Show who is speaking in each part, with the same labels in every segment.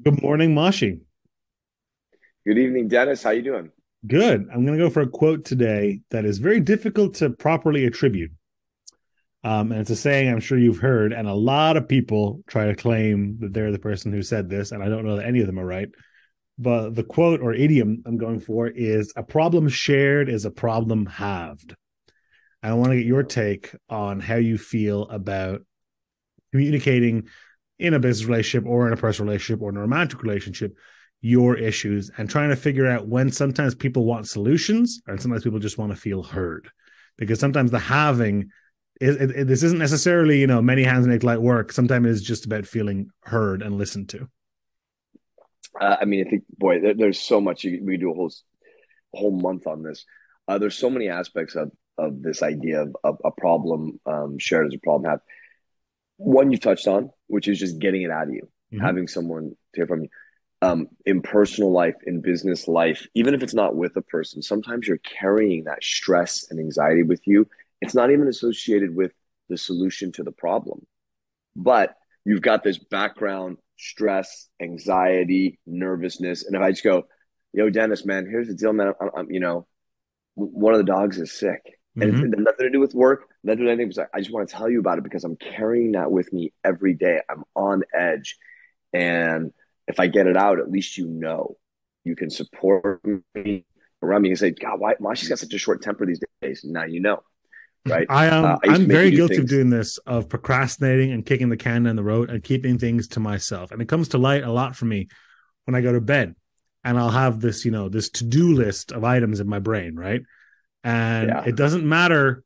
Speaker 1: Good morning, Mashi.
Speaker 2: Good evening, Denis. How you doing?
Speaker 1: Good. I'm going to go for a quote today that is very difficult to properly attribute. Um, and it's a saying I'm sure you've heard, and a lot of people try to claim that they're the person who said this, and I don't know that any of them are right. But the quote or idiom I'm going for is a problem shared is a problem halved. I want to get your take on how you feel about communicating in a business relationship or in a personal relationship or in a romantic relationship your issues and trying to figure out when sometimes people want solutions and sometimes people just want to feel heard. Because sometimes the having it, it, this isn't necessarily you know many hands make light work. Sometimes it's just about feeling heard and listened to.
Speaker 2: Uh, i mean i think boy there, there's so much you, we do a whole whole month on this. Uh, there's so many aspects of of this idea of, of a problem um, shared as a problem have. One you touched on which is just getting it out of you mm-hmm. having someone hear from you um, in personal life, in business life, even if it's not with a person, sometimes you're carrying that stress and anxiety with you. It's not even associated with the solution to the problem, but you've got this background stress, anxiety, nervousness. And if I just go, yo, Denis, man, here's the deal, man. I'm, I'm you know, one of the dogs is sick. And mm-hmm. it's nothing to do with work, nothing to do with anything. I just want to tell you about it because I'm carrying that with me every day. I'm on edge. And if I get it out, at least you know you can support me around me and say, God, why, why she's got such a short temper these days? Now you know. Right.
Speaker 1: I am. Um, uh, I I'm very guilty things. of doing this, of procrastinating and kicking the can down the road and keeping things to myself. And it comes to light a lot for me when I go to bed, and I'll have this, you know, this to do list of items in my brain, right? And yeah. it doesn't matter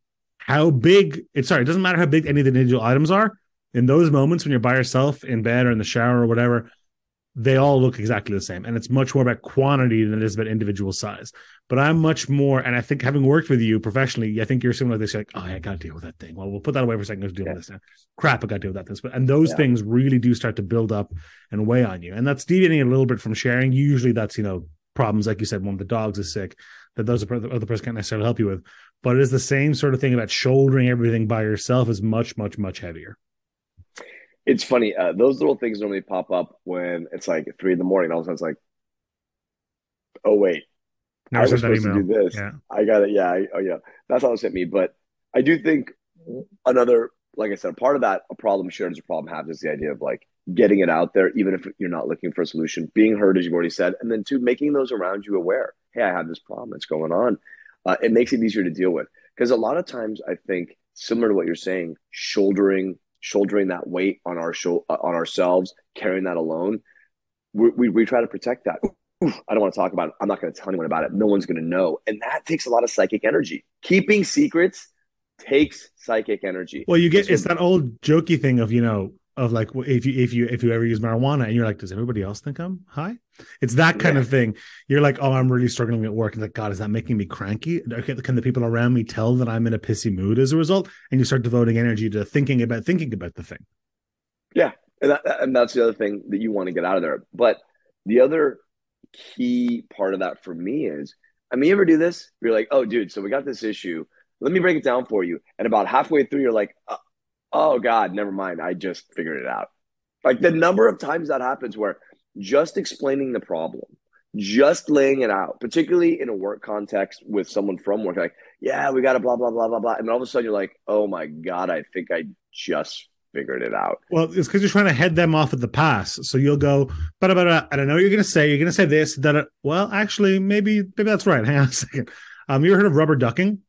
Speaker 1: how big. It's sorry, it doesn't matter how big any of the individual items are. In those moments when you're by yourself in bed or in the shower or whatever, they all look exactly the same. And it's much more about quantity than it is about individual size. But I'm much more, and I think having worked with you professionally, I think you're similar to this. You're like, oh, I got to deal with that thing. Well, we'll put that away for a second. Let's deal yeah. with this now. Crap, I got to deal with that. This, but and those yeah. things really do start to build up and weigh on you. And that's deviating a little bit from sharing. Usually, that's you know problems like you said. One of the dogs is sick that those are the other person can't necessarily help you with. But it is the same sort of thing about shouldering everything by yourself is much, much, much heavier
Speaker 2: it's funny. Uh, those little things normally pop up when it's like three in the morning. All of a sudden, it's like, oh wait, Never I was supposed email. to do this. Yeah. I got it. Yeah. I, oh yeah. That's how it hit me. But I do think another, like I said, a part of that, a problem shared is a problem halved is the idea of like getting it out there, even if you're not looking for a solution, being heard, as you've already said, and then two, making those around you aware. Hey, I have this problem that's going on. Uh, it makes it easier to deal with because a lot of times I think similar to what you're saying, shouldering shouldering that weight on our show uh, on ourselves, carrying that alone. We, we, we try to protect that. Oof, I don't want to talk about it. I'm not going to tell anyone about it. No one's going to know, and that takes a lot of psychic energy. Keeping secrets takes psychic energy.
Speaker 1: Well, you get it's that old jokey thing of you know of like if you if you if you ever use marijuana and you're like, does everybody else think I'm high? It's that kind yeah. of thing. You're like, oh, I'm really struggling at work. And like, God, is that making me cranky? Can the people around me tell that I'm in a pissy mood as a result? And you start devoting energy to thinking about thinking about the thing.
Speaker 2: Yeah, and, that, and that's the other thing that you want to get out of there. But the other key part of that for me is, I mean, you ever do this? You're like, oh, dude, so we got this issue. Let me break it down for you. And about halfway through, you're like, uh, oh God, never mind. I just figured it out. Like the number of times that happens where just explaining the problem, just laying it out, particularly in a work context with someone from work, like, yeah, we got to blah, blah, blah, blah, blah. And all of a sudden you're like, oh my God, I think I just figured it out.
Speaker 1: Well, it's because you're trying to head them off at the pass. So you'll go, but, I don't know you're going to say. You're going to say this, that, well, actually, maybe, maybe that's right. Hang on a second. Um, you ever heard of rubber ducking?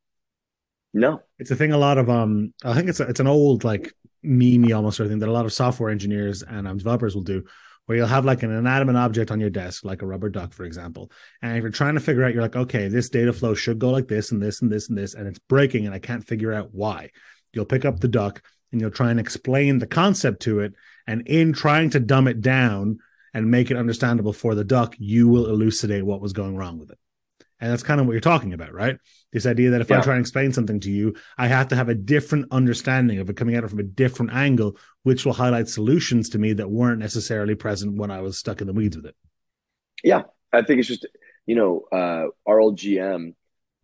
Speaker 2: No,
Speaker 1: it's a thing. A lot of um, I think it's a, it's an old like meme almost sort of thing that a lot of software engineers and um, developers will do, where you'll have like an inanimate object on your desk, like a rubber duck, for example. And if you're trying to figure out, you're like, okay, this data flow should go like this and this and this and this, and it's breaking, and I can't figure out why. You'll pick up the duck and you'll try and explain the concept to it, and in trying to dumb it down and make it understandable for the duck, you will elucidate what was going wrong with it. And that's kind of what you're talking about, right? This idea that if yeah. I try and explain something to you, I have to have a different understanding of it coming at it from a different angle, which will highlight solutions to me that weren't necessarily present when I was stuck in the weeds with it.
Speaker 2: Yeah. I think it's just, you know, uh, our old GM,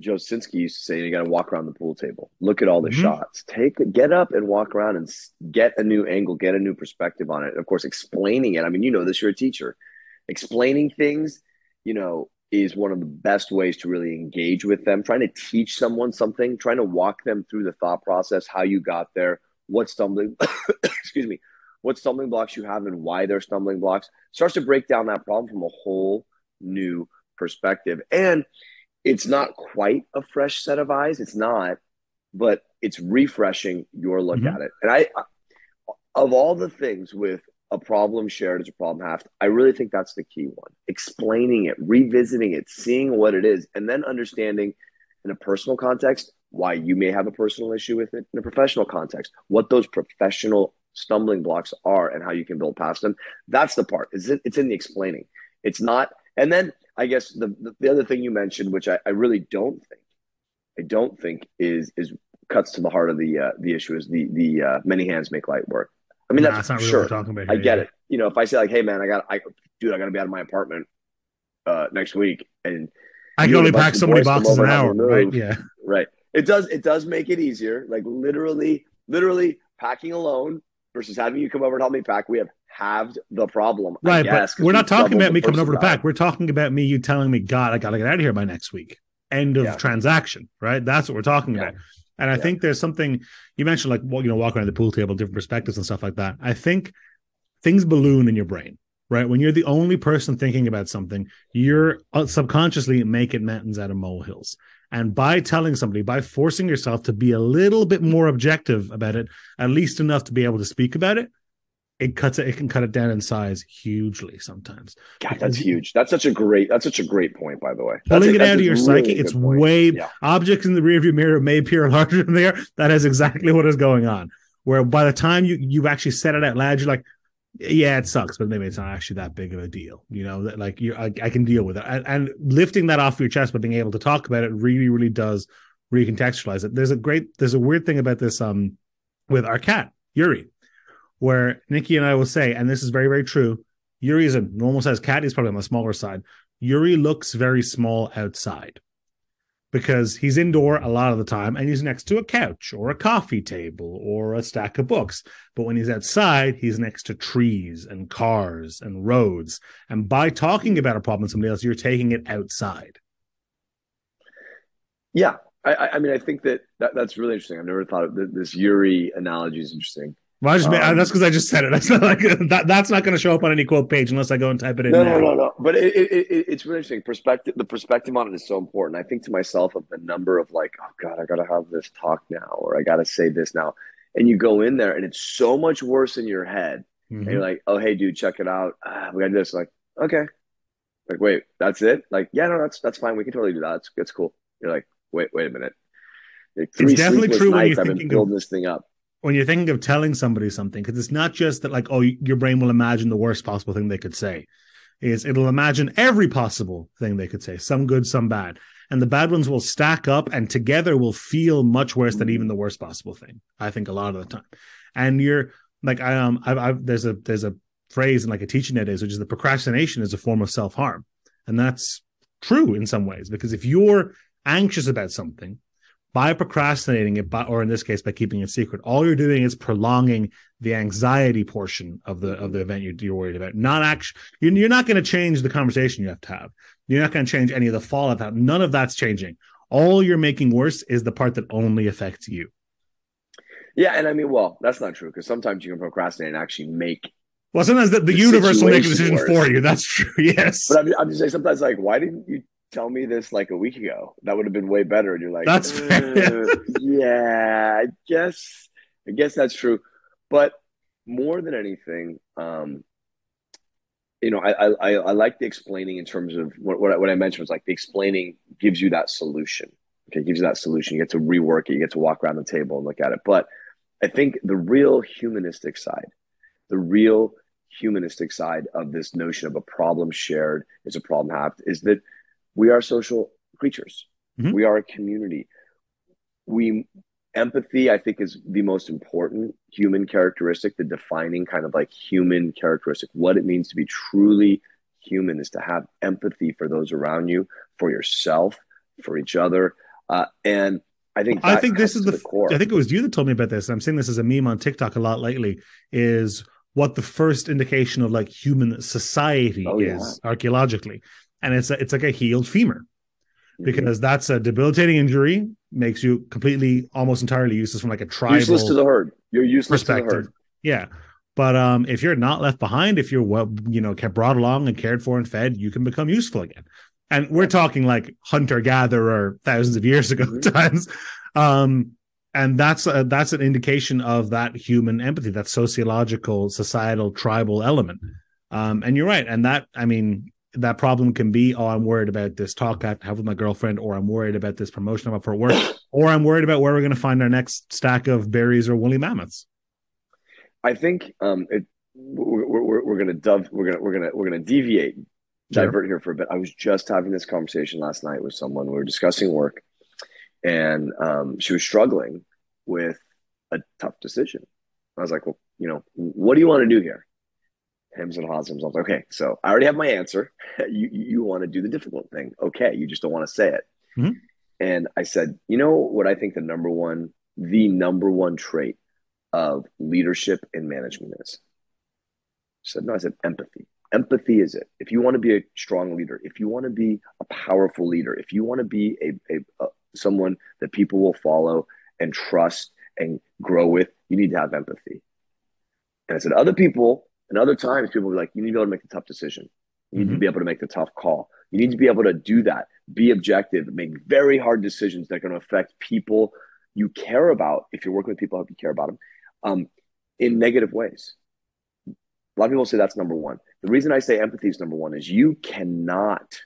Speaker 2: Joe Sinsky used to say, you got to walk around the pool table, look at all the mm-hmm. shots, take, get up and walk around and get a new angle, get a new perspective on it. And of course, explaining it. I mean, you know this, you're a teacher explaining things, you know, is one of the best ways to really engage with them. Trying to teach someone something, trying to walk them through the thought process, how you got there, what stumbling, excuse me, what stumbling blocks you have and why they're stumbling blocks starts to break down that problem from a whole new perspective. And it's not quite a fresh set of eyes. It's not, but it's refreshing your look mm-hmm. at it. And I, of all the things with a problem shared is a problem halved, I really think that's the key one. Explaining it, revisiting it, seeing what it is, and then understanding in a personal context why you may have a personal issue with it in a professional context, what those professional stumbling blocks are and how you can build past them. That's the part. Is it, it's in the explaining. It's not. And then I guess the, the, the other thing you mentioned, which I, I really don't think, I don't think is is cuts to the heart of the uh, the issue is the the uh, many hands make light work. I mean, nah, that's, that's not sure. talking about. Here, I get yeah. it. You know, if I say like, "Hey, man, I got, I dude, I got to be out of my apartment uh, next week," and
Speaker 1: I can only pack so many boxes an hour, right? Yeah,
Speaker 2: right. It does. It does make it easier. Like literally, literally packing alone versus having you come over and help me pack. We have halved the problem.
Speaker 1: Right, guess, but we're not talking about me coming over to pack. We're talking about me you telling me, God, I got to get out of here by next week. End of yeah. transaction. Right. That's what we're talking yeah. about. And I yeah. think there's something you mentioned, like well, you know, walking around the pool table, different perspectives and stuff like that. I think things balloon in your brain, right? When you're the only person thinking about something, you're uh, subconsciously making mountains out of molehills. And by telling somebody, by forcing yourself to be a little bit more objective about it, at least enough to be able to speak about it, it cuts it, it can cut it down in size hugely sometimes.
Speaker 2: God, that's huge. That's such a great that's such a great point, by the way.
Speaker 1: Pulling
Speaker 2: it
Speaker 1: out of your really psyche, it's point. way yeah. objects in the rearview mirror may appear larger than they are. That is exactly what is going on. Where by the time you you've actually said it out loud, you're like, yeah, it sucks, but maybe it's not actually that big of a deal. You know, that like you, I, I, can deal with it, and, and, lifting that off your chest, but being able to talk about it really, really does recontextualize it. There's a great, there's a weird thing about this, um, with our cat Yuri, where Nikki and I will say, and this is very, very true. Yuri is a normal size cat. He's probably on the smaller side. Yuri looks very small outside because he's indoor a lot of the time and he's next to a couch or a coffee table or a stack of books. But when he's outside, he's next to trees and cars and roads. And by talking about a problem with somebody else, you're taking it outside.
Speaker 2: Yeah. I, I mean, I think that, that that's really interesting. I've never thought of this Yuri analogy is interesting.
Speaker 1: Well, I just um, that's because I just said it. That's not like that. That's not going to show up on any quote page unless I go and type it in.
Speaker 2: No, now. no, no, no. But it, it, it, it's really interesting. Perspective. The perspective on it is so important. I think to myself of the number of like, oh god, I got to have this talk now, or I got to say this now, and you go in there and it's so much worse in your head. Mm-hmm. And you're like, oh hey, dude, check it out. Ah, we got to do this. Like, okay. Like, wait, that's it. Like, yeah, no, that's that's fine. We can totally do that. It's it's cool. You're like, wait, wait a minute. Like,
Speaker 1: it's definitely true when you're
Speaker 2: I've been building this thing up
Speaker 1: when you're thinking of telling somebody something, because it's not just that like, oh, your brain will imagine the worst possible thing they could say. Is it'll imagine every possible thing they could say, some good, some bad. And the bad ones will stack up and together will feel much worse than even the worst possible thing. I think a lot of the time. And you're like, I um I've, I've there's a there's a phrase in like a teaching nowadays, which is the procrastination is a form of self-harm. And that's true in some ways, because if you're anxious about something, by procrastinating it, by, or in this case, by keeping it secret, all you're doing is prolonging the anxiety portion of the of the event you're, you're worried about. Not actually, you're, you're not going to change the conversation you have to have. You're not going to change any of the fallout. None of that's changing. All you're making worse is the part that only affects you.
Speaker 2: Yeah, and I mean, well, that's not true because sometimes you can procrastinate and actually make.
Speaker 1: Well, sometimes the, the, the universe will make a decision worse. for you. That's true. Yes,
Speaker 2: but I'm, I'm just saying sometimes like, why didn't you tell me this like a week ago. That would have been way better. And you're like,
Speaker 1: that's
Speaker 2: uh, yeah, I guess, I guess that's true. But more than anything, um, you know, I, I, I like the explaining in terms of what, what I, what I mentioned was like the explaining gives you that solution. Okay, gives you that solution. You get to rework it. You get to walk around the table and look at it. But I think the real humanistic side, the real humanistic side of this notion of a problem shared is a problem halved is that we are social creatures. Mm-hmm. We are a community. We empathy, I think, is the most important human characteristic, the defining kind of like human characteristic. What it means to be truly human is to have empathy for those around you, for yourself, for each other, uh, and I think
Speaker 1: I think this is the, the, core. I think it was you that told me about this. I'm seeing this as a meme on TikTok a lot lately. Is what the first indication of like human society oh, is yeah. archaeologically, and it's a, it's like a healed femur mm-hmm. because that's a debilitating injury, makes you completely almost entirely useless from like a tribal
Speaker 2: useless to the herd. You're useless to the herd.
Speaker 1: Yeah. But um, if you're not left behind, if you're well, you know, kept brought along and cared for and fed, you can become useful again. And we're talking like hunter gatherer thousands of years ago mm-hmm. times. Um, and that's a, that's an indication of that human empathy, that sociological, societal, tribal element. Um, and you're right. And that, I mean, that problem can be, oh, I'm worried about this talk I have to have with my girlfriend, or I'm worried about this promotion I'm up for work, or I'm worried about where we're going to find our next stack of berries or woolly mammoths.
Speaker 2: I think um, it, we're, we're, we're going to dove, we're going to we're going to we're going to deviate, divert here for a bit. I was just having this conversation last night with someone. We were discussing work, and um, she was struggling with a tough decision. I was like, well, you know, what do you want to do here? Hims and hims. I okay, so I already have my answer. you you want to do the difficult thing. Okay, you just don't want to say it. Mm-hmm. And I said, you know what I think the number one, the number one trait of leadership and management is? I said, no, I said empathy. Empathy is it. If you want to be a strong leader, if you want to be a powerful leader, if you want to be a, a, a someone that people will follow and trust and grow with, you need to have empathy. And I said, other people and other times people will be like, you need to be able to make the tough decision. You need mm-hmm. to be able to make the tough call. You need to be able to do that, be objective, make very hard decisions that are going to affect people you care about. If you're working with people, I hope you care about them um, in negative ways. A lot of people say that's number one. The reason I say empathy is number one is you cannot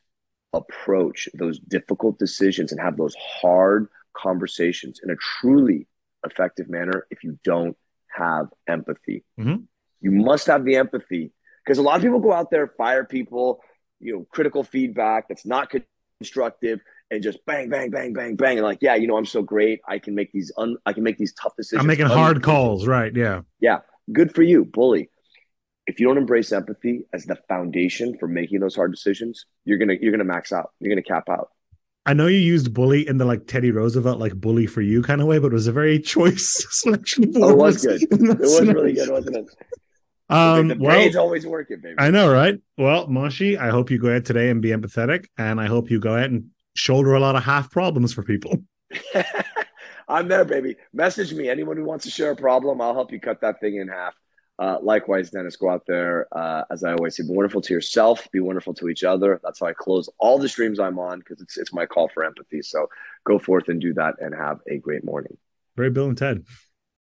Speaker 2: approach those difficult decisions and have those hard conversations in a truly effective manner if you don't have empathy. Mm-hmm. You must have the empathy because a lot of people go out there, fire people, you know, critical feedback that's not constructive and just bang, bang, bang, bang, bang. And like, yeah, you know, I'm so great. I can make these un I can make these tough decisions.
Speaker 1: I'm making hard calls, right? Yeah.
Speaker 2: Yeah. Good for you, bully. If you don't embrace empathy as the foundation for making those hard decisions, you're gonna you're gonna max out. You're gonna cap out.
Speaker 1: I know you used bully in the like Teddy Roosevelt, like bully for you kind of way, but it was a very choice selection.
Speaker 2: Oh, it was good. It was really good, wasn't it? Um, the well, always working, baby.
Speaker 1: I know, right? Well, Mashi, I hope you go out today and be empathetic, and I hope you go out and shoulder a lot of half problems for people.
Speaker 2: I'm there, baby. Message me. Anyone who wants to share a problem, I'll help you cut that thing in half. Uh, likewise, Denis, go out there. Uh, as I always say, be wonderful to yourself, be wonderful to each other. That's how I close all the streams I'm on because it's it's my call for empathy. So go forth and do that and have a great morning.
Speaker 1: Very Bill and Ted.